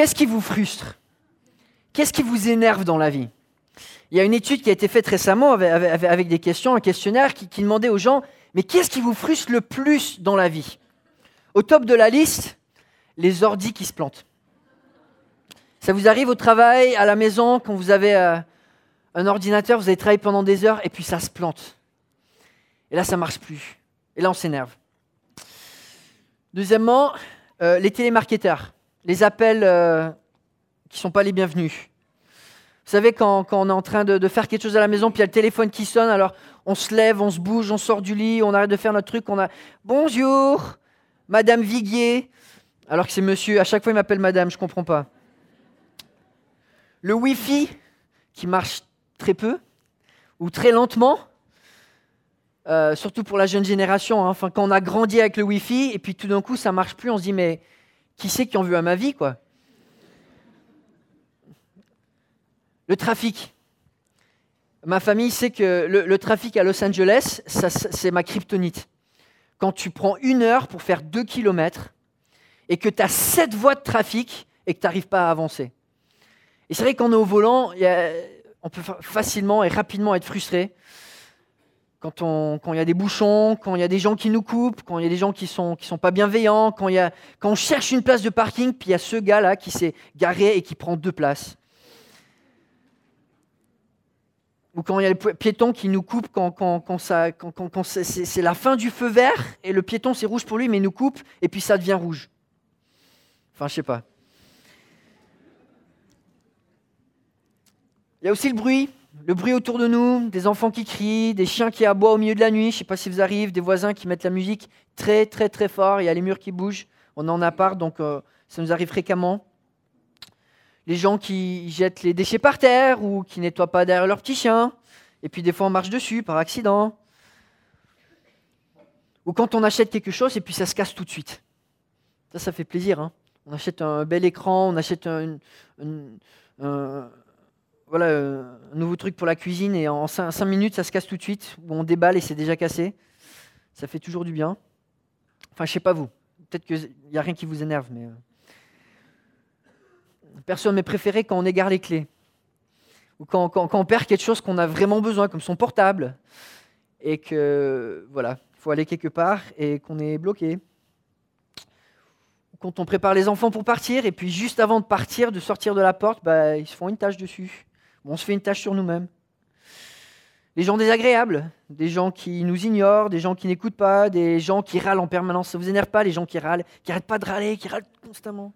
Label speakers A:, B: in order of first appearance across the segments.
A: Qu'est-ce qui vous frustre? Qu'est-ce qui vous énerve dans la vie? Il y a une étude qui a été faite récemment avec, des questions, un questionnaire qui, demandait aux gens, mais qu'est-ce qui vous frustre le plus dans la vie? Au top de la liste, les ordis qui se plantent. Ça vous arrive au travail, à la maison, quand vous avez euh, un ordinateur, vous avez travaillé pendant des heures et puis ça se plante. Et là, ça ne marche plus. Et là, on s'énerve. Deuxièmement, euh, les télémarketeurs, les appels euh, qui ne sont pas les bienvenus. Vous savez, quand, on est en train de, faire quelque chose à la maison, puis il y a le téléphone qui sonne, alors on se lève, on se bouge, on sort du lit, on arrête de faire notre truc, on a Bonjour, Madame Viguier, alors que c'est monsieur, à chaque fois il m'appelle Madame, je ne comprends pas. Le Wi-Fi, qui marche très peu, ou très lentement, euh, surtout pour la jeune génération. Hein. Enfin, quand on a grandi avec le Wi-Fi, et puis tout d'un coup, ça marche plus, on se dit, mais qui c'est qui en veut à ma vie, Le trafic. Ma famille sait que le, trafic à Los Angeles, c'est ma kryptonite. Quand tu prends une heure pour faire deux kilomètres, et que tu as sept voies de trafic, et que tu n'arrives pas à avancer. Et c'est vrai qu'on est au volant, on peut facilement et rapidement être frustré. Quand, il y a des bouchons, quand il y a des gens qui nous coupent, quand il y a des gens qui sont, qui sont pas bienveillants, quand, il quand on cherche une place de parking, puis il y a ce gars-là qui s'est garé et qui prend deux places. Ou quand il y a le piéton qui nous coupe quand, quand c'est la fin du feu vert et le piéton c'est rouge pour lui mais il nous coupe et puis ça devient rouge. Enfin, je sais pas. Il y a aussi le bruit, le bruit autour de nous, des enfants qui crient, des chiens qui aboient au milieu de la nuit, je ne sais pas si vous arrivez, des voisins qui mettent la musique très très très fort, il y a les murs qui bougent, on en a part, donc euh, ça nous arrive fréquemment. Les gens qui jettent les déchets par terre ou qui nettoient pas derrière leur petit chien, et puis des fois on marche dessus par accident. Ou quand on achète quelque chose et puis ça se casse tout de suite. Ça, ça fait plaisir. Hein. on achète un bel écran, on achète un, voilà, euh, un nouveau truc pour la cuisine et en 5 minutes ça se casse tout de suite, ou on déballe et c'est déjà cassé. Ça fait toujours du bien. Enfin, je sais pas vous. Peut-être qu'il n'y a rien qui vous énerve, mais. Euh, personne m'est préféré quand on égare les clés. Ou quand, on perd quelque chose qu'on a vraiment besoin, comme son portable, et que, voilà, il faut aller quelque part et qu'on est bloqué quand on prépare les enfants pour partir, et puis juste avant de partir, de sortir de la porte, bah, ils se font une tâche dessus on se fait une tâche sur nous-mêmes. Les gens désagréables, des gens qui nous ignorent, des gens qui n'écoutent pas, des gens qui râlent en permanence. Ça vous énerve pas, les gens qui râlent, qui n'arrêtent pas de râler, qui râlent constamment.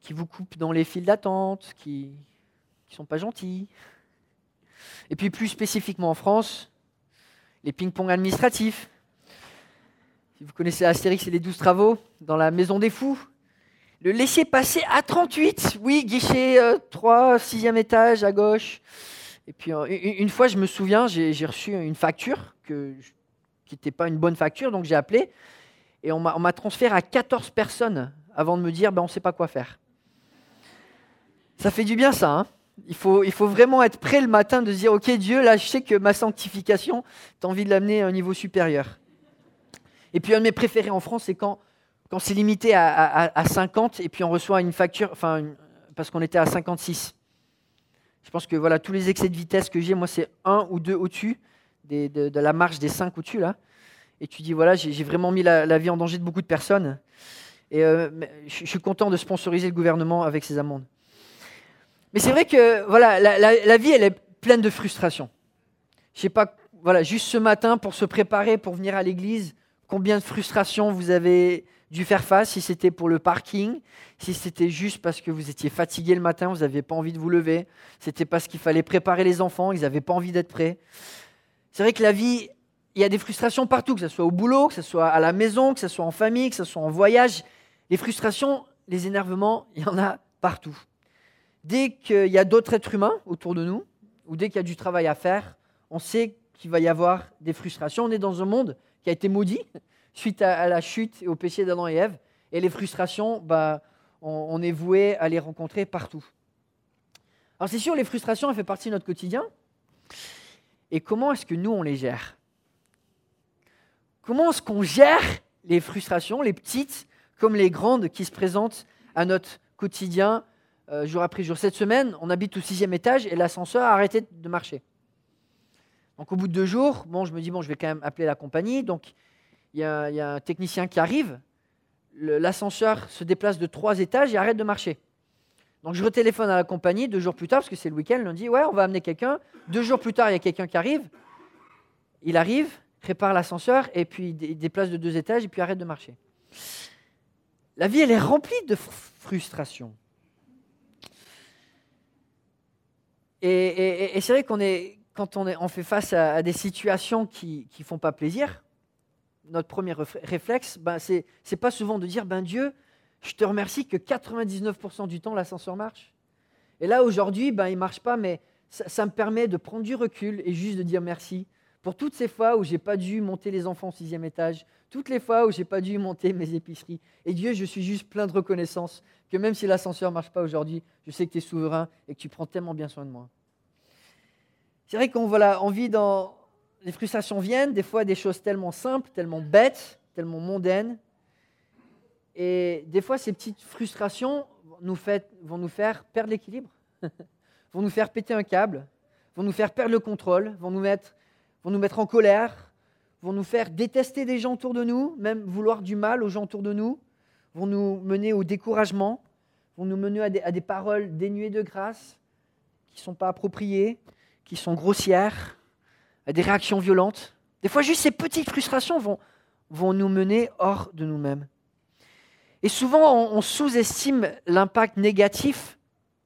A: Qui vous coupent dans les files d'attente, qui ne sont pas gentils. Et puis plus spécifiquement en France, les ping-pong administratifs. Si vous connaissez Astérix et les douze travaux, dans la maison des fous, le laisser passer à 38. Oui, guichet 3, euh, 6e étage à gauche. Et puis euh, une fois, je me souviens, j'ai reçu une facture qui n'était pas une bonne facture, donc j'ai appelé. Et on m'a transféré à 14 personnes avant de me dire ben, on ne sait pas quoi faire. Ça fait du bien ça. Hein il, faut, il faut vraiment être prêt le matin de se dire ok Dieu, là je sais que ma sanctification, tu as envie de l'amener à un niveau supérieur. Et puis un de mes préférés en France, c'est quand quand c'est limité à, 50 et puis on reçoit une facture, enfin, parce qu'on était à 56. Je pense que voilà, tous les excès de vitesse que j'ai, moi, c'est un ou deux au-dessus de, la marge des 5 au-dessus, là. Et tu dis, voilà, j'ai vraiment mis la, vie en danger de beaucoup de personnes. Et euh, je suis content de sponsoriser le gouvernement avec ces amendes. Mais c'est vrai que voilà, la, vie, elle est pleine de frustration. Je sais pas, voilà, juste ce matin, pour se préparer, pour venir à l'église, combien de frustrations vous avez dû faire face, si c'était pour le parking, si c'était juste parce que vous étiez fatigué le matin, vous n'aviez pas envie de vous lever, c'était parce qu'il fallait préparer les enfants, ils n'avaient pas envie d'être prêts. C'est vrai que la vie, il y a des frustrations partout, que ce soit au boulot, que ce soit à la maison, que ce soit en famille, que ce soit en voyage. Les frustrations, les énervements, il y en a partout. Dès qu'il y a d'autres êtres humains autour de nous, ou dès qu'il y a du travail à faire, on sait qu'il va y avoir des frustrations. On est dans un monde qui a été maudit, suite à, la chute et au péché d'Adam et Ève. Et les frustrations, bah, on, est voué à les rencontrer partout. Alors c'est sûr, les frustrations, elles font partie de notre quotidien. Et comment est-ce que nous, on les gère? Comment est-ce qu'on gère les frustrations, les petites, comme les grandes qui se présentent à notre quotidien euh, jour après jour? Cette semaine, on habite au sixième étage et l'ascenseur a arrêté de marcher. Donc au bout de deux jours, bon, je me dis, bon, je vais quand même appeler la compagnie. Donc il y, a un technicien qui arrive, l'ascenseur se déplace de trois étages et arrête de marcher. Donc je retéléphone à la compagnie deux jours plus tard, parce que c'est le week-end, on dit, ouais, on va amener quelqu'un. Deux jours plus tard, il y a quelqu'un qui arrive. Il arrive, répare l'ascenseur, et puis il déplace de deux étages, et puis arrête de marcher. La vie, elle est remplie de frustration. Et, c'est vrai qu'on est, quand on, est, on fait face à, des situations qui ne font pas plaisir, notre premier réflexe, ben, c'est, c'est pas souvent de dire ben Dieu, je te remercie que 99% du temps l'ascenseur marche. Et là aujourd'hui, ben, il ne marche pas, mais ça, me permet de prendre du recul et juste de dire merci pour toutes ces fois où j'ai pas dû monter les enfants au sixième étage, toutes les fois où j'ai pas dû monter mes épiceries. Et Dieu, je suis juste plein de reconnaissance que même si l'ascenseur ne marche pas aujourd'hui, je sais que tu es souverain et que tu prends tellement bien soin de moi. C'est vrai qu'on voilà, vit dans. Les frustrations viennent, des fois des choses tellement simples, tellement bêtes, tellement mondaines. Et des fois, ces petites frustrations vont nous faire perdre l'équilibre, vont nous faire péter un câble, vont nous faire perdre le contrôle, vont nous mettre, en colère, vont nous faire détester des gens autour de nous, même vouloir du mal aux gens autour de nous, vont nous mener au découragement, vont nous mener à des, paroles dénuées de grâce, qui ne sont pas appropriées, qui sont grossières, des réactions violentes. Des fois, juste ces petites frustrations vont, vont nous mener hors de nous-mêmes. Et souvent, on, sous-estime l'impact négatif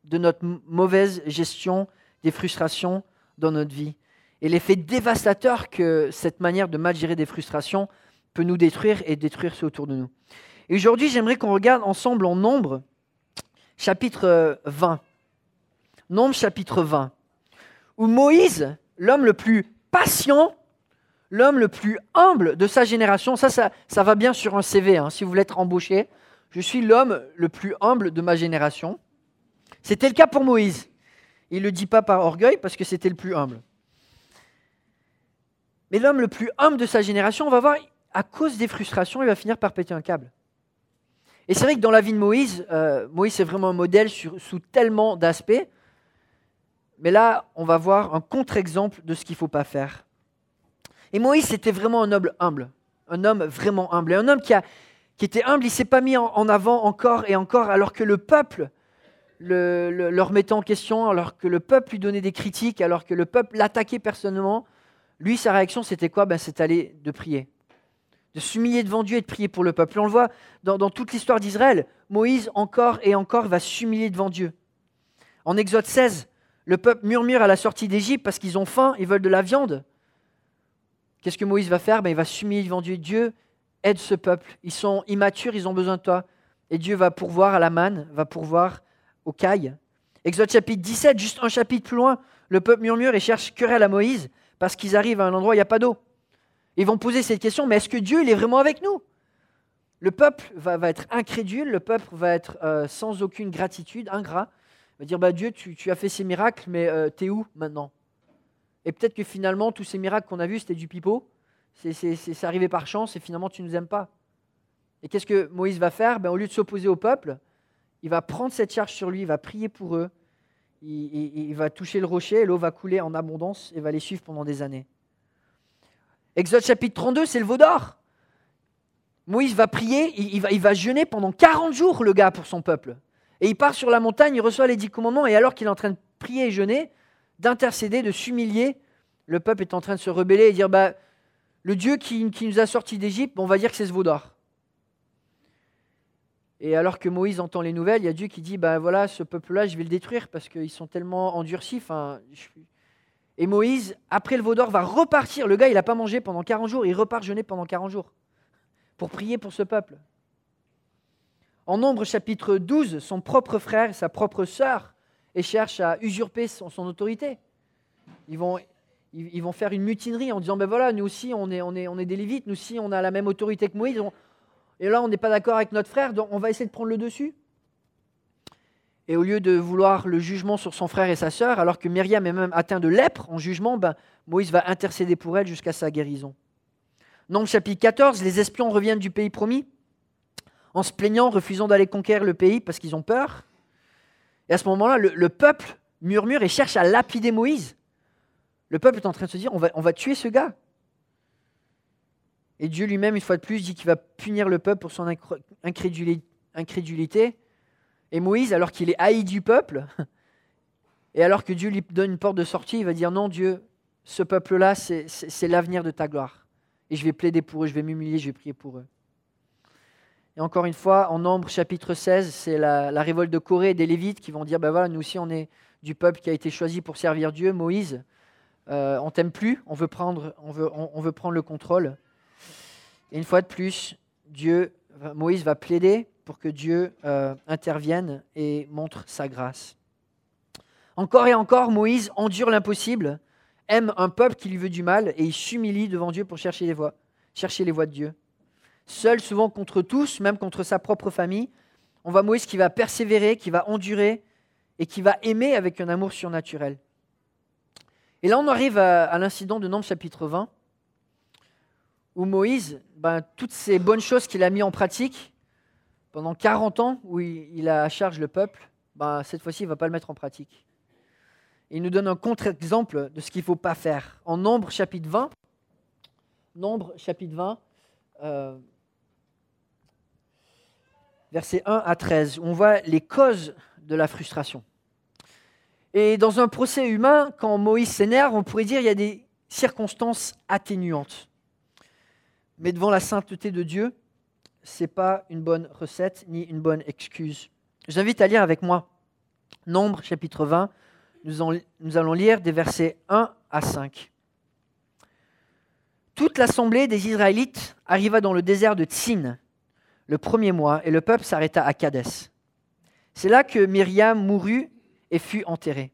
A: de notre mauvaise gestion des frustrations dans notre vie et l'effet dévastateur que cette manière de mal gérer des frustrations peut nous détruire et détruire ceux autour de nous. Et aujourd'hui, j'aimerais qu'on regarde ensemble en Nombre, chapitre 20. Nombre, chapitre 20 où Moïse, l'homme le plus patient, l'homme le plus humble de sa génération, ça, ça, va bien sur un CV, hein, si vous voulez être embauché, je suis l'homme le plus humble de ma génération. C'était le cas pour Moïse. Il ne le dit pas par orgueil parce que c'était le plus humble. Mais l'homme le plus humble de sa génération, on va voir, à cause des frustrations, il va finir par péter un câble. Et c'est vrai que dans la vie de Moïse, euh, Moïse est vraiment un modèle sous tellement d'aspects. Mais là, on va voir un contre-exemple de ce qu'il ne faut pas faire. Et Moïse, c'était vraiment un homme humble, un homme vraiment humble. Et un homme qui, était humble, il ne s'est pas mis en, avant encore et encore, alors que le peuple le, leur mettait en question, alors que le peuple lui donnait des critiques, alors que le peuple l'attaquait personnellement. Lui, sa réaction, c'était quoi? Ben, C'est aller de prier, de s'humilier devant Dieu et de prier pour le peuple. on le voit dans toute l'histoire d'Israël. Moïse, encore et encore, va s'humilier devant Dieu. En Exode 16, le peuple murmure à la sortie d'Égypte parce qu'ils ont faim, ils veulent de la viande. Qu'est-ce que Moïse va faire? Ben, Il va s'humilier devant Dieu. Dieu aide ce peuple. Ils sont immatures, ils ont besoin de toi. Et Dieu va pourvoir à la manne, va pourvoir au caille. Exode chapitre 17, juste un chapitre plus loin, le peuple murmure et cherche querelle à Moïse parce qu'ils arrivent à un endroit où il n'y a pas d'eau. Ils vont poser cette question, mais est-ce que Dieu est vraiment avec nous? Le peuple va, être incrédule, le peuple va être euh, sans aucune gratitude, ingrat va dire bah, Dieu, tu, as fait ces miracles, mais euh, t'es où maintenant? Et peut-être que finalement, tous ces miracles qu'on a vus, c'était du pipeau. C'est arrivé par chance et finalement, tu ne nous aimes pas. Et qu'est-ce que Moïse va faire? Ben, Au lieu de s'opposer au peuple, il va prendre cette charge sur lui, il va prier pour eux, il, va toucher le rocher, l'eau va couler en abondance et va les suivre pendant des années. Exode chapitre 32, c'est le veau d'or. Moïse va prier, il, va, il va jeûner pendant 40 jours, le gars, pour son peuple. Et il part sur la montagne, il reçoit les dix commandements, et alors qu'il est en train de prier et jeûner, d'intercéder, de s'humilier, le peuple est en train de se rebeller et dire bah, le Dieu qui, nous a sortis d'Égypte, on va dire que c'est ce veau. Et alors que Moïse entend les nouvelles, il y a Dieu qui dit bah voilà, ce peuple-là, je vais le détruire parce qu'ils sont tellement endurcis. Et Moïse, après le veau va repartir. Le gars, il n'a pas mangé pendant 40 jours, il repart jeûner pendant 40 jours pour prier pour ce peuple. En Nombre chapitre 12, son propre frère et sa propre sœur et cherchent à usurper son, autorité. Ils vont, ils, vont, faire une mutinerie en disant ben voilà, nous aussi on est, des Lévites, nous aussi on a la même autorité que Moïse, et là on n'est pas d'accord avec notre frère, donc on va essayer de prendre le dessus. Et au lieu de vouloir le jugement sur son frère et sa sœur, alors que Myriam est même atteinte de lèpre en jugement, ben, Moïse va intercéder pour elle jusqu'à sa guérison. Nombre chapitre 14, les espions reviennent du pays promis en se plaignant, refusant d'aller conquérir le pays parce qu'ils ont peur. Et à ce moment-là, le, peuple murmure et cherche à lapider Moïse. Le peuple est en train de se dire, on va, on va tuer ce gars. Et Dieu lui-même, une fois de plus, dit qu'il va punir le peuple pour son incrédulité. Et Moïse, alors qu'il est haï du peuple, et alors que Dieu lui donne une porte de sortie, il va dire, non Dieu, ce peuple-là, c'est l'avenir de ta gloire. Et je vais plaider pour eux, je vais m'humilier, je vais prier pour eux. Et encore une fois, en Nombre chapitre 16, c'est la, révolte de Corée et des Lévites qui vont dire, ben voilà, nous aussi on est du peuple qui a été choisi pour servir Dieu, Moïse, euh, on t'aime plus, on veut, prendre, on, veut, prendre le contrôle. Et une fois de plus, Dieu, Moïse va plaider pour que Dieu euh, intervienne et montre sa grâce. Encore et encore, Moïse endure l'impossible, aime un peuple qui lui veut du mal et il s'humilie devant Dieu pour chercher les voies, chercher les voies de Dieu seul souvent contre tous, même contre sa propre famille. On voit Moïse qui va persévérer, qui va endurer et qui va aimer avec un amour surnaturel. Et là, on arrive à, l'incident de Nombre chapitre 20, où Moïse, ben, toutes ces bonnes choses qu'il a mis en pratique pendant 40 ans, où il, a à charge le peuple, ben, cette fois-ci, il ne va pas le mettre en pratique. Il nous donne un contre-exemple de ce qu'il ne faut pas faire. En Nombre chapitre 20, Nombre chapitre 20, versets 1 à 13, où on voit les causes de la frustration. Et dans un procès humain, quand Moïse s'énerve, on pourrait dire qu'il y a des circonstances atténuantes. Mais devant la sainteté de Dieu, ce n'est pas une bonne recette ni une bonne excuse. J'invite à lire avec moi Nombre chapitre 20. Nous, allons lire des versets 1 à 5. Toute l'assemblée des Israélites arriva dans le désert de Tsin le premier mois, et le peuple s'arrêta à Kadès. C'est là que Myriam mourut et fut enterrée.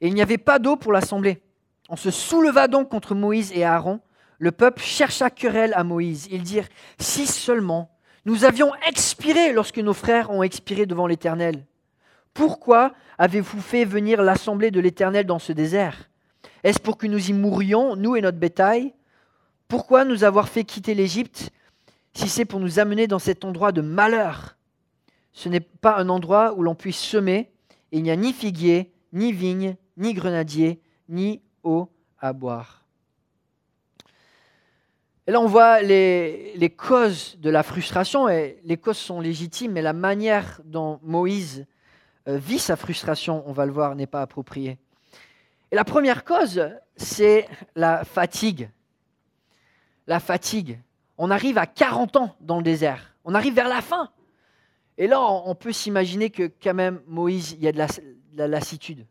A: Et il n'y avait pas d'eau pour l'assemblée. On se souleva donc contre Moïse et Aaron. Le peuple chercha querelle à Moïse. Ils dirent Si seulement nous avions expiré lorsque nos frères ont expiré devant l'Éternel. Pourquoi avez-vous fait venir l'assemblée de l'Éternel dans ce désert? Est-ce pour que nous y mourions, nous et notre bétail? Pourquoi nous avoir fait quitter l'Égypte si c'est pour nous amener dans cet endroit de malheur. Ce n'est pas un endroit où l'on puisse semer, il n'y a ni figuier, ni vigne, ni grenadier, ni eau à boire. Et là, on voit les, les, causes de la frustration, et les causes sont légitimes, mais la manière dont Moïse euh, vit sa frustration, on va le voir, n'est pas appropriée. Et la première cause, c'est la fatigue. La fatigue on arrive à 40 ans dans le désert. On arrive vers la fin. Et là, on peut s'imaginer que quand même, Moïse, il y a de la, lassitude.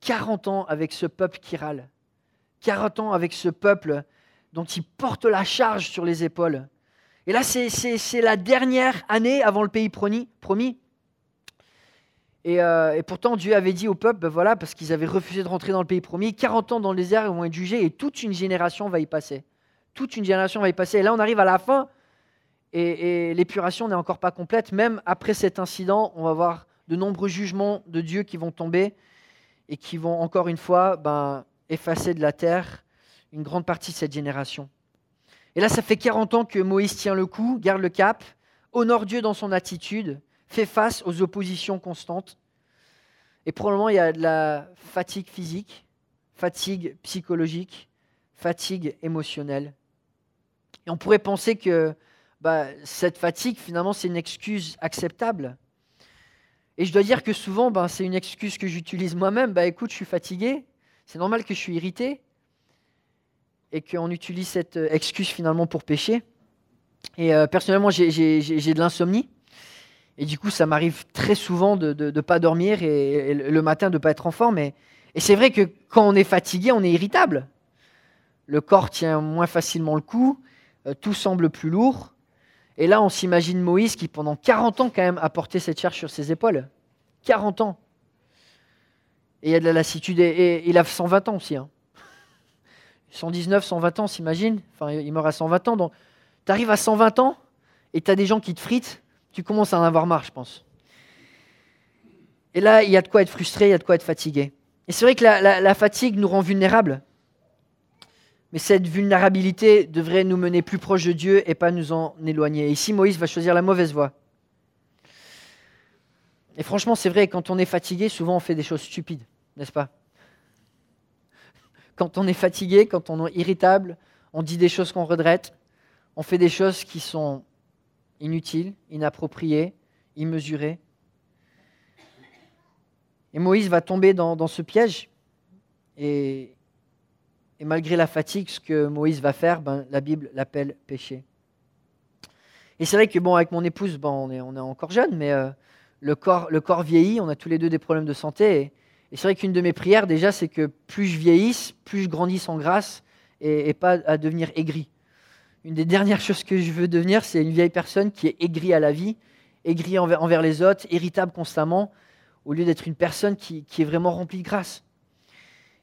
A: 40 ans avec ce peuple qui râle. 40 ans avec ce peuple dont il porte la charge sur les épaules. Et là, c'est la dernière année avant le pays promis. Euh, et, pourtant, Dieu avait dit au peuple, ben voilà, parce qu'ils avaient refusé de rentrer dans le pays promis, 40 ans dans le désert, ils vont être jugés et toute une génération va y passer toute une génération va y passer. Et là, on arrive à la fin et, l'épuration n'est encore pas complète. Même après cet incident, on va voir de nombreux jugements de Dieu qui vont tomber et qui vont encore une fois ben, effacer de la terre une grande partie de cette génération. Et là, ça fait 40 ans que Moïse tient le coup, garde le cap, honore Dieu dans son attitude, fait face aux oppositions constantes. Et probablement, il y a de la fatigue physique, fatigue psychologique, fatigue émotionnelle. Et on pourrait penser que bah, cette fatigue, finalement, c'est une excuse acceptable. Et je dois dire que souvent, bah, c'est une excuse que j'utilise moi-même. Bah, écoute, je suis fatigué, c'est normal que je suis irrité, et qu'on utilise cette euh, excuse finalement pour pécher. Et euh, personnellement, j'ai de l'insomnie. Et du coup, ça m'arrive très souvent de ne pas dormir et, le matin de ne pas être en forme. Et, et c'est vrai que quand on est fatigué, on est irritable. Le corps tient moins facilement le coup. Euh, tout semble plus lourd. Et là, on s'imagine Moïse qui, pendant 40 ans, quand même, a porté cette charge sur ses épaules. 40 ans. Et il y a de la lassitude. Et, il a 120 ans aussi. 119, hein. 120 ans, s'imagine. Enfin, il meurt à 120 ans. Donc, tu arrives à 120 ans et tu as des gens qui te fritent. Tu commences à en avoir marre, je pense. Et là, il y a de quoi être frustré, il y a de quoi être fatigué. Et c'est vrai que la, la fatigue nous rend vulnérables. Mais cette vulnérabilité devrait nous mener plus proche de Dieu et pas nous en éloigner. Ici, Moïse va choisir la mauvaise voie. Et franchement, c'est vrai, quand on est fatigué, souvent on fait des choses stupides, n'est-ce pas? Quand on est fatigué, quand on est irritable, on dit des choses qu'on regrette, on fait des choses qui sont inutiles, inappropriées, immesurées. Et Moïse va tomber dans, ce piège. Et, malgré la fatigue, ce que Moïse va faire, ben, la Bible l'appelle péché. Et c'est vrai que, bon, avec mon épouse, ben, on, est, encore jeune, mais euh, le, corps, vieillit, on a tous les deux des problèmes de santé. Et, c'est vrai qu'une de mes prières, déjà, c'est que plus je vieillisse, plus je grandisse en grâce et, pas à devenir aigri. Une des dernières choses que je veux devenir, c'est une vieille personne qui est aigrie à la vie, aigrie envers les autres, irritable constamment, au lieu d'être une personne qui, est vraiment remplie de grâce.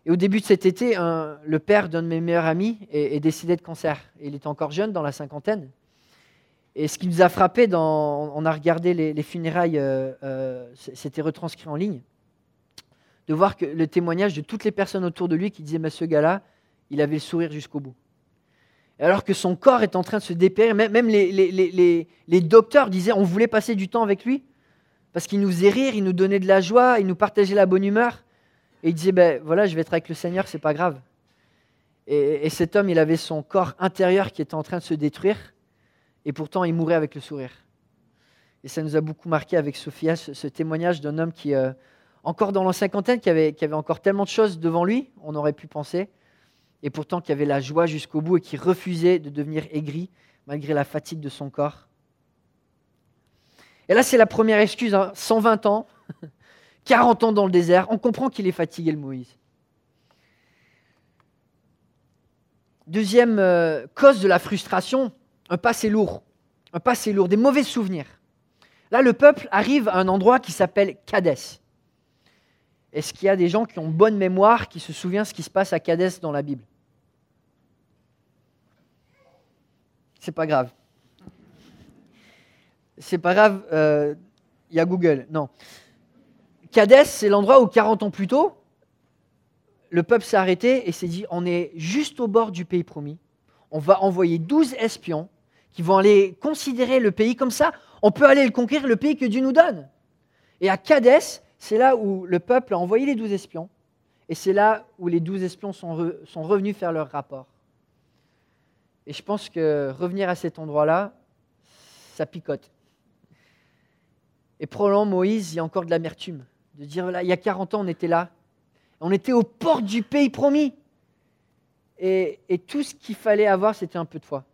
A: Et au début de cet été, le père d'un de mes meilleurs amis est, décédé de cancer. il était encore jeune, dans la cinquantaine. Et ce qui nous a frappé, dans, on a regardé les, funérailles, euh, euh, c'était retranscrit en ligne, de voir que le témoignage de toutes les personnes autour de lui qui disaient, mais ce gars-là, il avait le sourire jusqu'au bout. alors que son corps est en train de se dépérir, même les, les docteurs disaient, on voulait passer du temps avec lui, parce qu'il nous faisait rire, il nous donnait de la joie, il nous partageait la bonne humeur. Et il disait, ben voilà, je vais être avec le Seigneur, c'est pas grave. Et, cet homme, il avait son corps intérieur qui était en train de se détruire, et pourtant il mourait avec le sourire. Et ça nous a beaucoup marqué avec Sophia, ce, témoignage d'un homme qui, euh, encore dans la cinquantaine, qui avait, qui avait encore tellement de choses devant lui, on aurait pu penser, et pourtant qui avait la joie jusqu'au bout et qui refusait de devenir aigri malgré la fatigue de son corps. Et là, c'est la première excuse, 120 hein. ans, 40 ans dans le désert, on comprend qu'il est fatigué, le Moïse. Deuxième euh, cause de la frustration, un passé lourd, un passé lourd, des mauvais souvenirs. Là, le peuple arrive à un endroit qui s'appelle Cadès. Est-ce qu'il y a des gens qui ont bonne mémoire, qui se souviennent ce qui se passe à Cadès dans la Bible? C'est pas grave c'est pas grave, il euh, y a Google. Non. Cadès, c'est l'endroit où 40 ans plus tôt, le peuple s'est arrêté et s'est dit on est juste au bord du pays promis. On va envoyer 12 espions qui vont aller considérer le pays comme ça. On peut aller le conquérir, le pays que Dieu nous donne. Et à Cadès, c'est là où le peuple a envoyé les 12 espions. Et c'est là où les 12 espions sont, revenus faire leur rapport. Et je pense que revenir à cet endroit-là, ça picote. Et probablement Moïse, il y a encore de l'amertume. De dire, il y a 40 ans, on était là. On était aux portes du pays promis. Et, tout ce qu'il fallait avoir, c'était un peu de foi.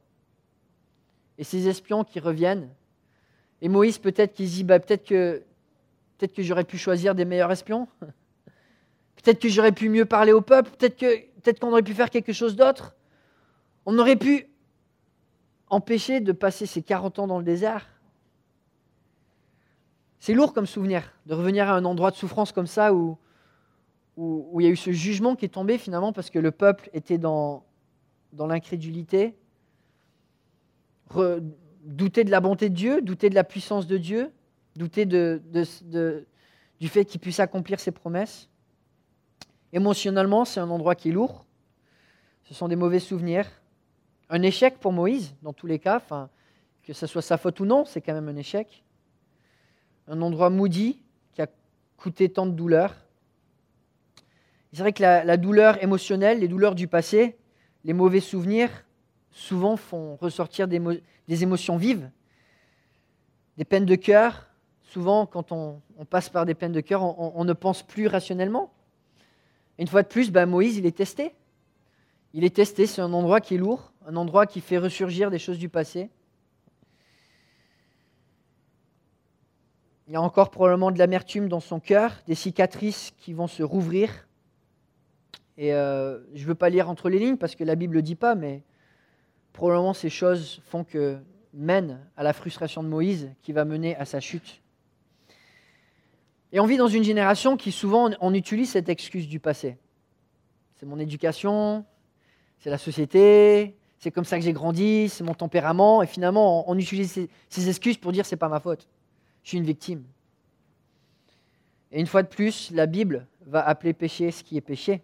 A: Et ces espions qui reviennent. Et Moïse, peut-être qu'il dit, bah, peut-être que, j'aurais pu choisir des meilleurs espions. Peut-être que j'aurais pu mieux parler au peuple. Peut-être qu'on aurait pu faire quelque chose d'autre. On aurait pu empêcher de passer ces 40 ans dans le désert. C'est lourd comme souvenir de revenir à un endroit de souffrance comme ça où, où, il y a eu ce jugement qui est tombé finalement parce que le peuple était dans, dans l'incrédulité, douter de la bonté de Dieu, douter de la puissance de Dieu, douter du fait qu'il puisse accomplir ses promesses. Émotionnellement, c'est un endroit qui est lourd. Ce sont des mauvais souvenirs. Un échec pour Moïse, dans tous les cas, que ce soit sa faute ou non, c'est quand même un échec un endroit maudit qui a coûté tant de douleurs. C'est vrai que la, douleur émotionnelle, les douleurs du passé, les mauvais souvenirs, souvent font ressortir des, émotions vives, des peines de cœur. Souvent, quand on, passe par des peines de cœur, on, ne pense plus rationnellement. une fois de plus, ben, Moïse, il est testé. Il est testé, c'est un endroit qui est lourd, un endroit qui fait ressurgir des choses du passé. Il y a encore probablement de l'amertume dans son cœur, des cicatrices qui vont se rouvrir. Et euh, je ne veux pas lire entre les lignes parce que la Bible ne le dit pas, mais probablement ces choses font que mènent à la frustration de Moïse qui va mener à sa chute. Et on vit dans une génération qui souvent on utilise cette excuse du passé. C'est mon éducation, c'est la société, c'est comme ça que j'ai grandi, c'est mon tempérament, et finalement on, utilise ces, ces excuses pour dire c'est pas ma faute je suis une victime. Et une fois de plus, la Bible va appeler péché ce qui est péché.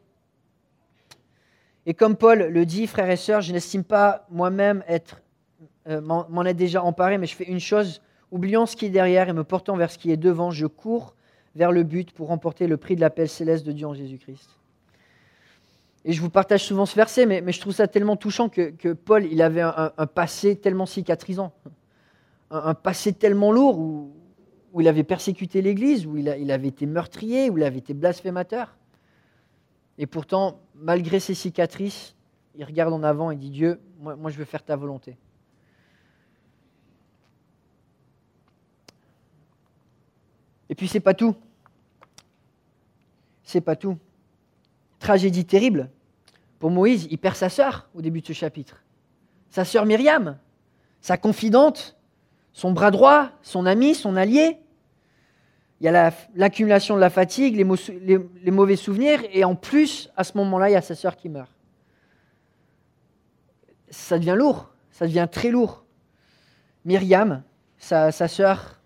A: Et comme Paul le dit, frères et sœurs, je n'estime pas moi-même être euh, m'en être déjà emparé, mais je fais une chose, oubliant ce qui est derrière et me portant vers ce qui est devant, je cours vers le but pour remporter le prix de l'appel céleste de Dieu en Jésus-Christ. Et je vous partage souvent ce verset, mais, je trouve ça tellement touchant que, Paul, il avait un, passé tellement cicatrisant, un, passé tellement lourd où, il avait persécuté l'Église, où il, avait été meurtrier, où il avait été blasphémateur. Et pourtant, malgré ses cicatrices, il regarde en avant et dit Dieu, moi, moi je veux faire ta volonté. Et puis c'est pas tout. C'est pas tout. Tragédie terrible. Pour Moïse, il perd sa sœur au début de ce chapitre. Sa sœur Myriam, sa confidente, son bras droit, son ami, son allié. Il y a l'accumulation de la fatigue, les, mauvais souvenirs, et en plus, à ce moment-là, il y a sa sœur qui meurt. Ça devient lourd, ça devient très lourd. Myriam, sa, sa sœur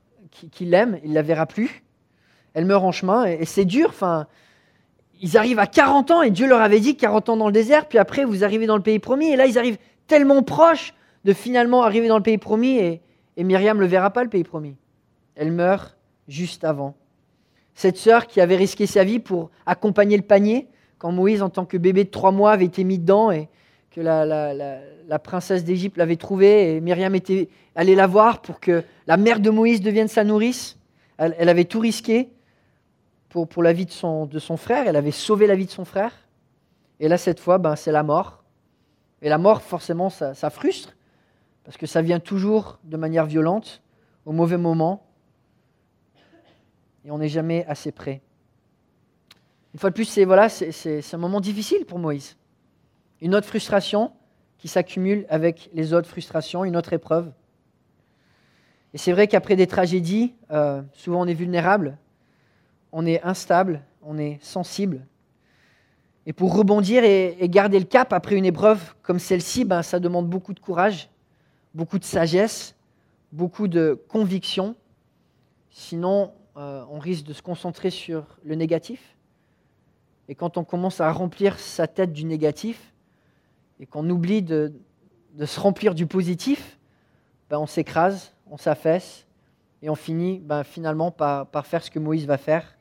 A: qui, l'aime, il ne la verra plus. Elle meurt en chemin et, c'est dur. Enfin, ils arrivent à 40 ans et Dieu leur avait dit 40 ans dans le désert, puis après vous arrivez dans le pays promis. Et là, ils arrivent tellement proches de finalement arriver dans le pays promis et, et Myriam ne verra pas, le pays promis. Elle meurt juste avant. Cette sœur qui avait risqué sa vie pour accompagner le panier, quand Moïse, en tant que bébé de trois mois, avait été mis dedans et que la, la princesse d'Égypte l'avait trouvé et Myriam était allée la voir pour que la mère de Moïse devienne sa nourrice. Elle, avait tout risqué pour, pour, la vie de son, de son frère, elle avait sauvé la vie de son frère. Et là, cette fois, ben, c'est la mort. Et la mort, forcément, ça, ça frustre, parce que ça vient toujours de manière violente, au mauvais moment, et on n'est jamais assez près. Une fois de plus, c'est voilà, un moment difficile pour Moïse. Une autre frustration, qui s'accumule avec les autres frustrations, une autre épreuve. Et c'est vrai qu'après des tragédies, euh, souvent on est vulnérable, on est instable, on est sensible. Et pour rebondir et, garder le cap après une épreuve comme celle-ci, ben, ça demande beaucoup de courage, beaucoup de sagesse, beaucoup de conviction. Sinon, euh, on risque de se concentrer sur le négatif. Et quand on commence à remplir sa tête du négatif, et qu'on oublie de, se remplir du positif, ben on s'écrase, on s'affaisse et on finit ben finalement par, faire ce que Moïse va faire,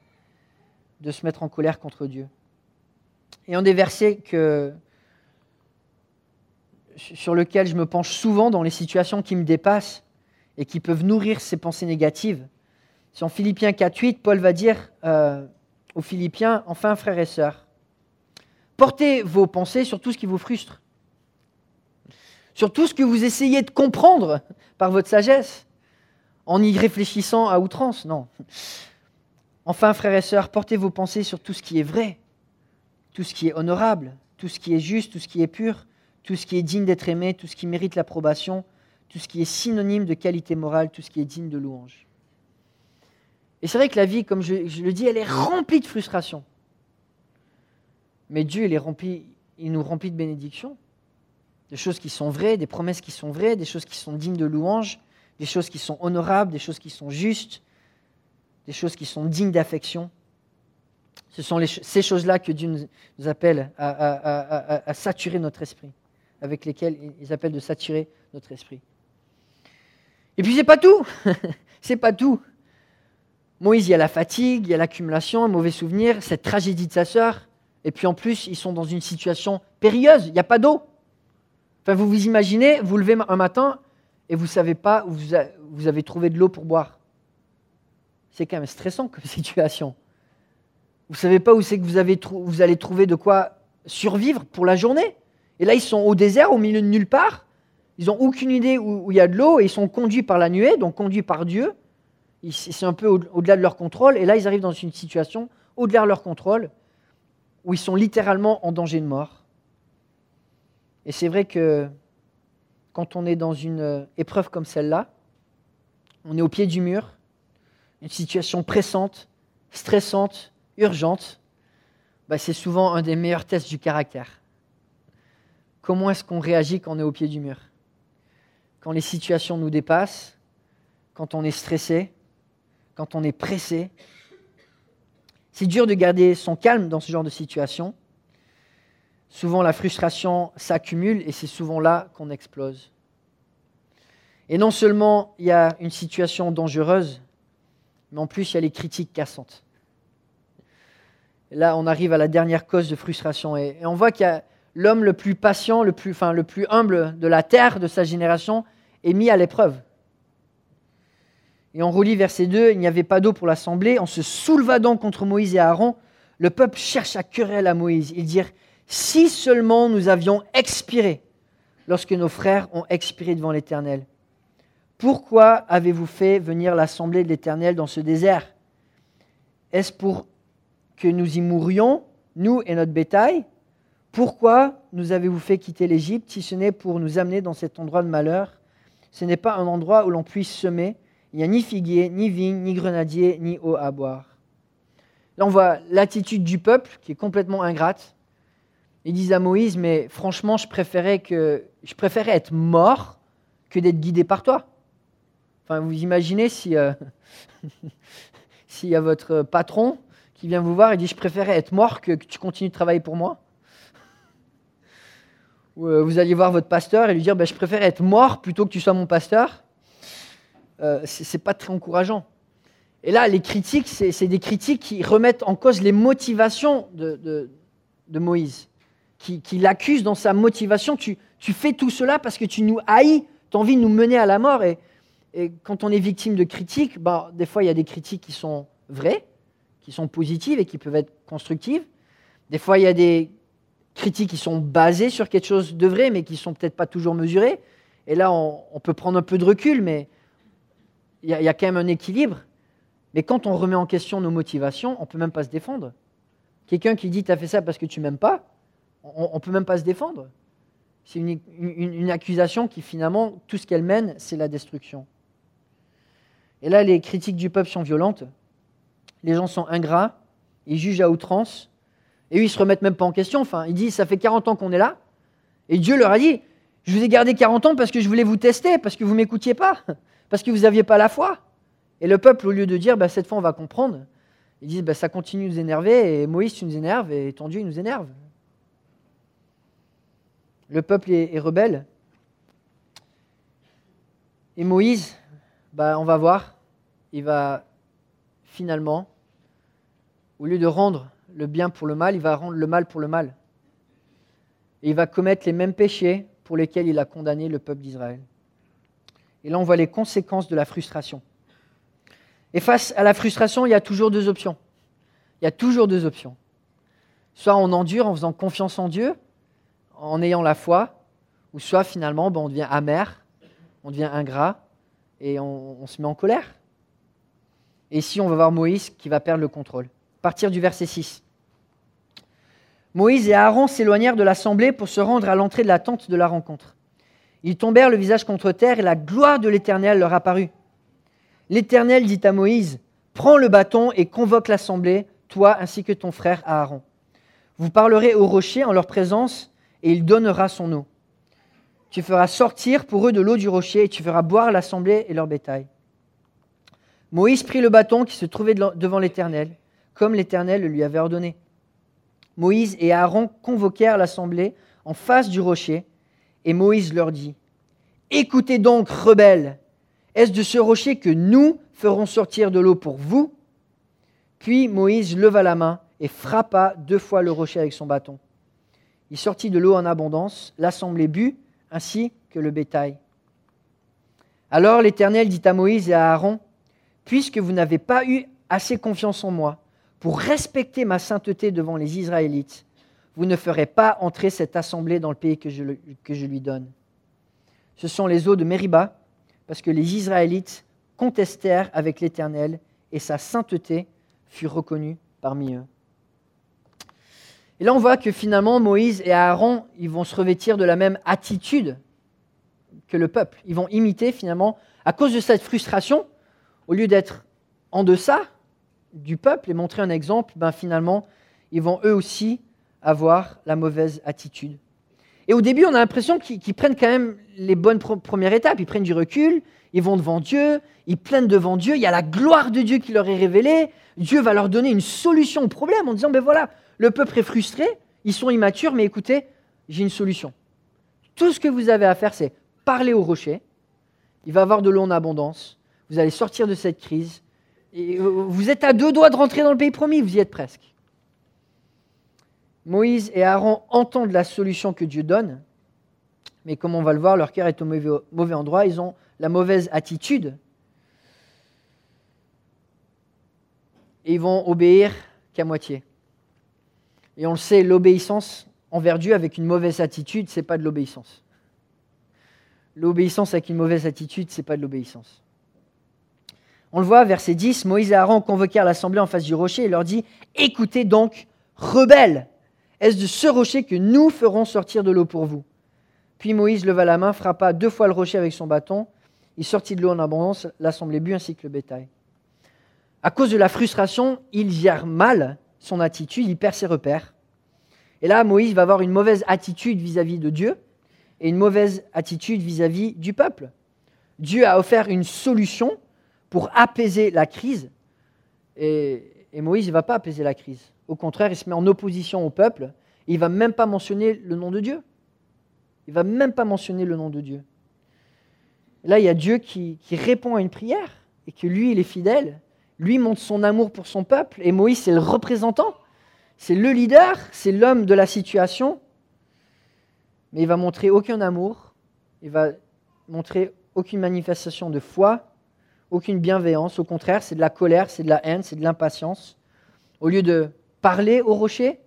A: de se mettre en colère contre Dieu. Et un des versets que, sur lequel je me penche souvent dans les situations qui me dépassent et qui peuvent nourrir ces pensées négatives, c'est en Philippiens 4.8, Paul va dire euh, aux Philippiens, enfin frères et sœurs, portez vos pensées sur tout ce qui vous frustre sur tout ce que vous essayez de comprendre par votre sagesse, en y réfléchissant à outrance. Non. Enfin, frères et sœurs, portez vos pensées sur tout ce qui est vrai, tout ce qui est honorable, tout ce qui est juste, tout ce qui est pur, tout ce qui est digne d'être aimé, tout ce qui mérite l'approbation, tout ce qui est synonyme de qualité morale, tout ce qui est digne de louange. Et c'est vrai que la vie, comme je, le dis, elle est remplie de frustration. Mais Dieu, il, est rempli, il nous remplit de bénédictions des choses qui sont vraies, des promesses qui sont vraies, des choses qui sont dignes de louange, des choses qui sont honorables, des choses qui sont justes, des choses qui sont dignes d'affection. Ce sont ces choses-là que Dieu nous appelle à, saturer notre esprit, avec lesquelles il appelle de saturer notre esprit. Et puis c'est pas tout, c'est pas tout. Moïse, il y a la fatigue, il y a l'accumulation, un mauvais souvenir, cette tragédie de sa sœur, et puis en plus, ils sont dans une situation périlleuse, il n'y a pas d'eau. Vous vous imaginez, vous levez un matin et vous ne savez pas où vous, avez trouvé de l'eau pour boire. C'est quand même stressant comme situation. Vous ne savez pas où c'est que vous allez trouver de quoi survivre pour la journée. Et là, ils sont au désert, au milieu de nulle part. Ils n'ont aucune idée où, il y a de l'eau et ils sont conduits par la nuée, donc conduits par Dieu. C'est un peu au-delà de leur contrôle. Et là, ils arrivent dans une situation au-delà de leur contrôle où ils sont littéralement en danger de mort. Et c'est vrai que quand on est dans une euh, épreuve comme celle-là, on est au pied du mur, une situation pressante, stressante, urgente, bah, c'est souvent un des meilleurs tests du caractère. Comment est-ce qu'on réagit quand on est au pied du mur? Quand les situations nous dépassent, quand on est stressé, quand on est pressé. C'est dur de garder son calme dans ce genre de situation, souvent la frustration s'accumule et c'est souvent là qu'on explose. Et non seulement il y a une situation dangereuse, mais en plus il y a les critiques cassantes. Là, on arrive à la dernière cause de frustration. Et, on voit qu'il y a l'homme le plus patient, le plus, enfin, le plus humble de la terre, de sa génération, est mis à l'épreuve. Et on relit verset 2, il n'y avait pas d'eau pour l'assemblée. En se souleva donc contre Moïse et Aaron, le peuple cherche à querelle à Moïse. Ils dirent, si seulement nous avions expiré lorsque nos frères ont expiré devant l'Éternel. Pourquoi avez-vous fait venir l'assemblée de l'Éternel dans ce désert? Est-ce pour que nous y mourions, nous et notre bétail? Pourquoi nous avez-vous fait quitter l'Égypte si ce n'est pour nous amener dans cet endroit de malheur? Ce n'est pas un endroit où l'on puisse semer. Il n'y a ni figuier, ni vigne, ni grenadier, ni eau à boire. Là, on voit l'attitude du peuple qui est complètement ingrate. Ils disent à Moïse, mais franchement, je préférais, être mort que d'être guidé par toi. Vous imaginez si, euh, s'il y a votre patron qui vient vous voir et dit Je préférais être mort que tu continues de travailler pour moi. Euh, vous alliez voir votre pasteur et lui dire ben, Je préfère être mort plutôt que tu sois mon pasteur. Euh, c'est, pas très encourageant. Et là, les critiques, c'est, des critiques qui remettent en cause les motivations de, Moïse, qui, l'accusent dans sa motivation. Tu, fais tout cela parce que tu nous haïs, tu as envie de nous mener à la mort. Et, quand on est victime de critiques, bah, des fois, il y a des critiques qui sont vraies, qui sont positives et qui peuvent être constructives. Des fois, il y a des critiques qui sont basées sur quelque chose de vrai, mais qui ne sont peut-être pas toujours mesurées. Et là, on, peut prendre un peu de recul, mais il y, a quand même un équilibre. Mais quand on remet en question nos motivations, on peut même pas se défendre. Quelqu'un qui dit tu as fait ça parce que tu m'aimes pas, on ne peut même pas se défendre. C'est une, une, accusation qui finalement, tout ce qu'elle mène, c'est la destruction. Et là, les critiques du peuple sont violentes les gens sont ingrats, ils jugent à outrance, et eux, ils se remettent même pas en question. Enfin, ils disent, ça fait 40 ans qu'on est là, et Dieu leur a dit, je vous ai gardé 40 ans parce que je voulais vous tester, parce que vous m'écoutiez pas, parce que vous n'aviez pas la foi. Et le peuple, au lieu de dire, bah, cette fois on va comprendre, ils disent, bah, ça continue de nous énerver, et Moïse, tu nous énerves, et ton Dieu, il nous énerve. Le peuple est, rebelle. Et Moïse, bah, on va voir, il va finalement au lieu de rendre le bien pour le mal, il va rendre le mal pour le mal. Et il va commettre les mêmes péchés pour lesquels il a condamné le peuple d'Israël. Et là, on voit les conséquences de la frustration. Et face à la frustration, il y a toujours deux options. Il y a toujours deux options. Soit on endure en faisant confiance en Dieu, en ayant la foi, ou soit finalement ben, on devient amer, on devient ingrat, et on, on se met en colère. Et ici, on va voir Moïse qui va perdre le contrôle? Partir du verset 6. Moïse et Aaron s'éloignèrent de l'assemblée pour se rendre à l'entrée de la tente de la rencontre. Ils tombèrent le visage contre terre et la gloire de l'Éternel leur apparut. L'Éternel dit à Moïse, Prends le bâton et convoque l'assemblée, toi ainsi que ton frère Aaron. Vous parlerez au rocher en leur présence et il donnera son eau. Tu feras sortir pour eux de l'eau du rocher et tu feras boire l'assemblée et leur bétail. Moïse prit le bâton qui se trouvait devant l'Éternel comme l'Éternel le lui avait ordonné. Moïse et Aaron convoquèrent l'assemblée en face du rocher, et Moïse leur dit, Écoutez donc, rebelles, est-ce de ce rocher que nous ferons sortir de l'eau pour vous? Puis Moïse leva la main et frappa deux fois le rocher avec son bâton. Il sortit de l'eau en abondance, l'assemblée but, ainsi que le bétail. Alors l'Éternel dit à Moïse et à Aaron, Puisque vous n'avez pas eu assez confiance en moi, pour respecter ma sainteté devant les Israélites, vous ne ferez pas entrer cette assemblée dans le pays que je, que je lui donne. Ce sont les eaux de Mériba, parce que les Israélites contestèrent avec l'Éternel, et sa sainteté fut reconnue parmi eux. Et là, on voit que finalement, Moïse et Aaron, ils vont se revêtir de la même attitude que le peuple. Ils vont imiter finalement, à cause de cette frustration, au lieu d'être en deçà, du peuple et montrer un exemple, ben finalement, ils vont eux aussi avoir la mauvaise attitude. Et au début, on a l'impression qu'ils prennent quand même les bonnes premières étapes. Ils prennent du recul, ils vont devant Dieu, ils plaignent devant Dieu. Il y a la gloire de Dieu qui leur est révélée. Dieu va leur donner une solution au problème en disant, ben voilà, le peuple est frustré, Ils sont immatures, mais écoutez, j'ai une solution. Tout ce que vous avez à faire, c'est parler au rocher. Il va avoir de l'eau en abondance. Vous allez sortir de cette crise. Et vous êtes à deux doigts de rentrer dans le pays promis, vous y êtes presque. Moïse et Aaron entendent la solution que Dieu donne, mais comme on va le voir, leur cœur est au mauvais, endroit, ils ont la mauvaise attitude. Et ils vont obéir qu'à moitié. Et on le sait, l'obéissance envers Dieu avec une mauvaise attitude, ce n'est pas de l'obéissance. L'obéissance avec une mauvaise attitude, ce n'est pas de l'obéissance. On le voit, verset 10, Moïse et Aaron convoquèrent l'assemblée en face du rocher et leur dit Écoutez donc, rebelles, est-ce de ce rocher que nous ferons sortir de l'eau pour vous? Puis Moïse leva la main, frappa deux fois le rocher avec son bâton. Il sortit de l'eau en abondance, l'assemblée but ainsi que le bétail. À cause de la frustration, il gère mal son attitude, il perd ses repères. Et là, Moïse va avoir une mauvaise attitude vis-à-vis de Dieu et une mauvaise attitude vis-à-vis du peuple. Dieu a offert une solution pour apaiser la crise, et, Moïse ne va pas apaiser la crise. Au contraire, il se met en opposition au peuple. Il ne va même pas mentionner le nom de Dieu. Il ne va même pas mentionner le nom de Dieu. là, il y a Dieu qui, répond à une prière et que lui, il est fidèle. Lui montre son amour pour son peuple. Et Moïse, c'est le représentant. C'est le leader. C'est l'homme de la situation. Mais il va montrer aucun amour. Il va montrer aucune manifestation de foi, aucune bienveillance. Au contraire, c'est de la colère, c'est de la haine, c'est de l'impatience. Au lieu de parler au rocher,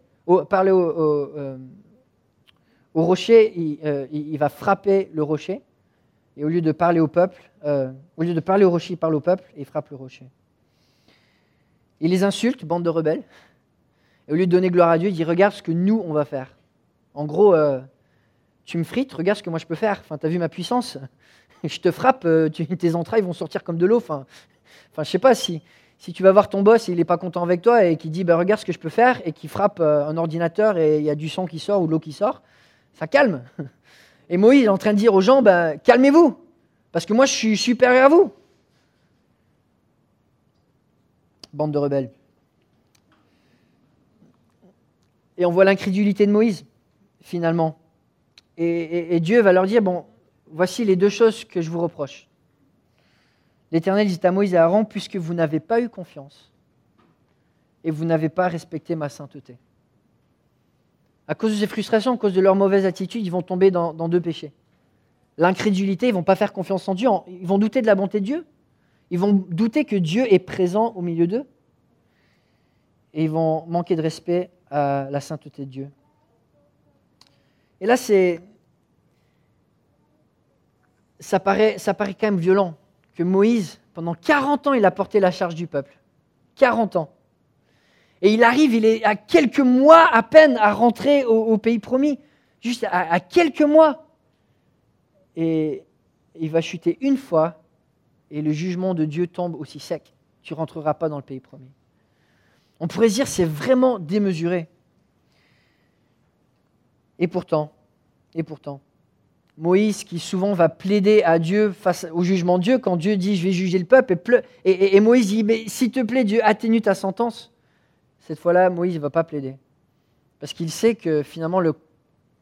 A: parler au, euh, rocher, euh, il, va frapper le rocher. Et au lieu de parler au peuple, euh, au lieu de parler au rocher, il parle au peuple et il frappe le rocher. Il les insulte, bande de rebelles. Et au lieu de donner gloire à Dieu, il dit Regarde ce que nous, on va faire. En gros, tu me frites, regarde ce que moi je peux faire. Enfin, tu as vu ma puissance Je te frappe, tes entrailles vont sortir comme de l'eau. Enfin, enfin, je sais pas si, tu vas voir ton boss et il n'est pas content avec toi et qu'il dit bah, regarde ce que je peux faire et qu'il frappe euh, un ordinateur et il y a du son qui sort ou de l'eau qui sort, ça calme. Et Moïse est en train de dire aux gens bah, calmez-vous, parce que moi je suis supérieur à vous. Bande de rebelles. Et on voit l'incrédulité de Moïse, finalement. Et Dieu va leur dire bon, voici les deux choses que je vous reproche. L'Éternel dit à Moïse et à Aaron, puisque vous n'avez pas eu confiance et vous n'avez pas respecté ma sainteté. À cause de ces frustrations, à cause de leur mauvaise attitude, ils vont tomber dans, deux péchés. L'incrédulité, ils ne vont pas faire confiance en Dieu, ils vont douter de la bonté de Dieu. Ils vont douter que Dieu est présent au milieu d'eux. Et ils vont manquer de respect à la sainteté de Dieu. Et là, c'est. Ça paraît, ça paraît quand même violent que Moïse, pendant 40 ans, il a porté la charge du peuple. 40 ans. Et il arrive, il est à quelques mois à peine à rentrer au, pays promis. Juste à, quelques mois. Et il va chuter une fois et le jugement de Dieu tombe aussi sec. Tu ne rentreras pas dans le pays promis. On pourrait dire c'est vraiment démesuré. Et pourtant, et pourtant, Moïse qui souvent va plaider à Dieu face au jugement de Dieu quand Dieu dit je vais juger le peuple et, et, Moïse dit mais s'il te plaît Dieu atténue ta sentence. Cette fois-là Moïse ne va pas plaider parce qu'il sait que finalement le,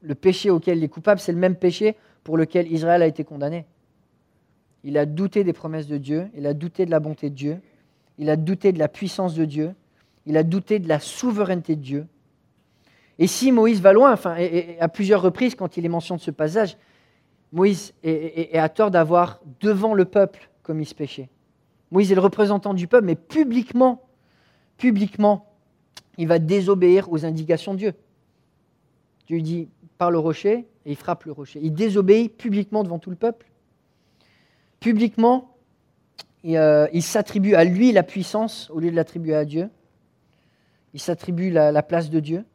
A: le péché auquel il est coupable c'est le même péché pour lequel Israël a été condamné. Il a douté des promesses de Dieu, il a douté de la bonté de Dieu, il a douté de la puissance de Dieu, il a douté de la souveraineté de Dieu. Et si Moïse va loin, enfin, à plusieurs reprises quand il est mention de ce passage, Moïse est, à tort d'avoir devant le peuple commis ce péché. Moïse est le représentant du peuple, mais publiquement, publiquement, il va désobéir aux indications de Dieu. Dieu dit parle au rocher et il frappe le rocher. Il désobéit publiquement devant tout le peuple. Publiquement, il, euh, s'attribue à lui la puissance au lieu de l'attribuer à Dieu. Il s'attribue la place de Dieu.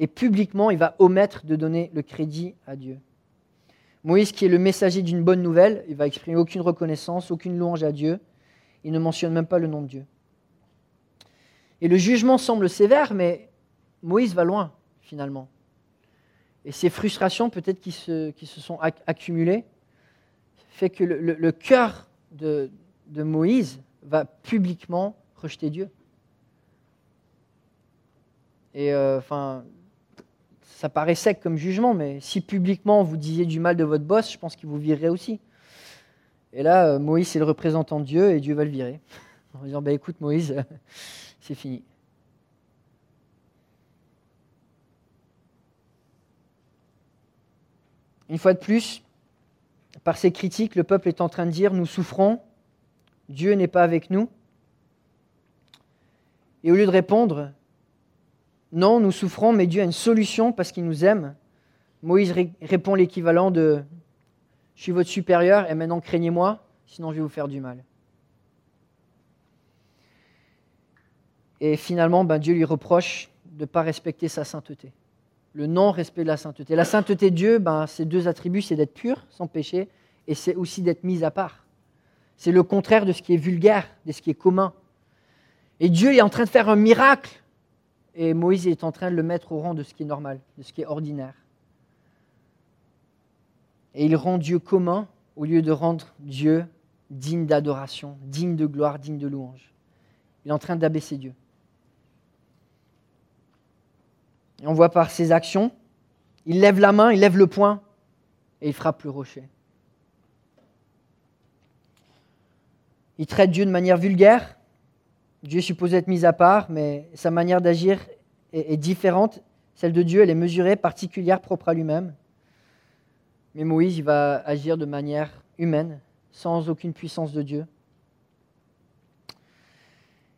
A: Et publiquement, il va omettre de donner le crédit à Dieu. Moïse, qui est le messager d'une bonne nouvelle, il va exprimer aucune reconnaissance, aucune louange à Dieu. Il ne mentionne même pas le nom de Dieu. Et le jugement semble sévère, mais Moïse va loin, finalement. Et ces frustrations, peut-être qui se, sont accumulées, fait que le, cœur de, Moïse va publiquement rejeter Dieu. Et euh, ça paraît sec comme jugement, mais si publiquement vous disiez du mal de votre boss, je pense qu'il vous virerait aussi. Et là, euh, Moïse est le représentant de Dieu et Dieu va le virer. En disant, bah, écoute Moïse, c'est fini. Une fois de plus, par ces critiques, le peuple est en train de dire, nous souffrons, Dieu n'est pas avec nous. Et au lieu de répondre, non, nous souffrons, mais Dieu a une solution parce qu'il nous aime, Moïse répond l'équivalent de Je suis votre supérieur et maintenant craignez-moi, sinon je vais vous faire du mal. Et finalement, ben, Dieu lui reproche de ne pas respecter sa sainteté. Le non-respect de la sainteté. La sainteté de Dieu, ben, ses deux attributs, c'est d'être pur, sans péché, et c'est aussi d'être mis à part. C'est le contraire de ce qui est vulgaire, de ce qui est commun. Et Dieu est en train de faire un miracle. Et Moïse est en train de le mettre au rang de ce qui est normal, de ce qui est ordinaire. Et il rend Dieu commun au lieu de rendre Dieu digne d'adoration, digne de gloire, digne de louange. Il est en train d'abaisser Dieu. Et on voit par ses actions, il lève la main, il lève le poing et il frappe le rocher. Il traite Dieu de manière vulgaire. Dieu est supposé être mis à part, mais sa manière d'agir est, différente. Celle de Dieu, elle est mesurée, particulière, propre à lui-même. Mais Moïse, il va agir de manière humaine, sans aucune puissance de Dieu.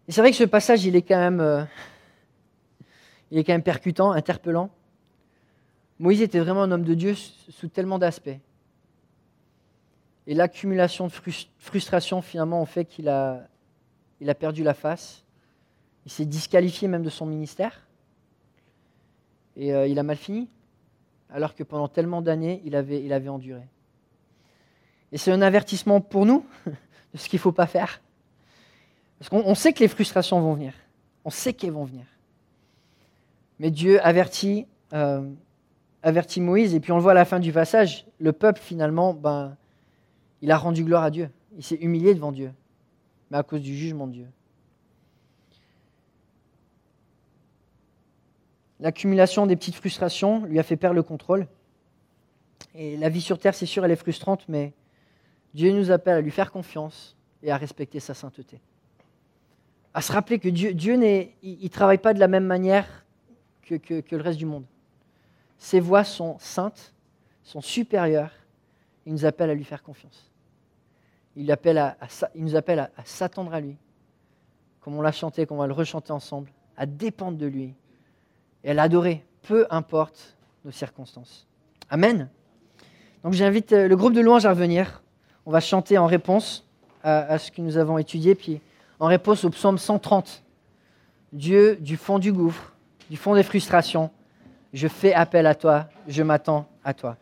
A: Et c'est vrai que ce passage, il est quand même, euh, il est quand même percutant, interpellant. Moïse était vraiment un homme de Dieu sous tellement d'aspects. Et l'accumulation de frustration, finalement, ont fait qu'il a, il a perdu la face. Il s'est disqualifié même de son ministère. Et euh, il a mal fini, alors que pendant tellement d'années, il avait, enduré. Et c'est un avertissement pour nous de ce qu'il ne faut pas faire. Parce qu'on sait que les frustrations vont venir. On sait qu'elles vont venir. Mais Dieu avertit, euh, avertit Moïse, et puis on le voit à la fin du passage, le peuple finalement, ben, il a rendu gloire à Dieu. Il s'est humilié devant Dieu, mais à cause du jugement de Dieu. L'accumulation des petites frustrations lui a fait perdre le contrôle. Et la vie sur terre, c'est sûr, elle est frustrante, mais Dieu nous appelle à lui faire confiance et à respecter sa sainteté. À se rappeler que Dieu, Dieu ne travaille pas de la même manière que, que le reste du monde. Ses voies sont saintes, sont supérieures. Il nous appelle à lui faire confiance. Il, nous appelle à, s'attendre à lui, comme on l'a chanté, comme on va le rechanter ensemble, à dépendre de lui et à l'adorer, peu importe nos circonstances. Amen. Donc j'invite euh, le groupe de louanges à revenir. On va chanter en réponse à, à, ce que nous avons étudié, puis en réponse au psaume 130. Dieu, du fond du gouffre, du fond des frustrations, je fais appel à toi, je m'attends à toi.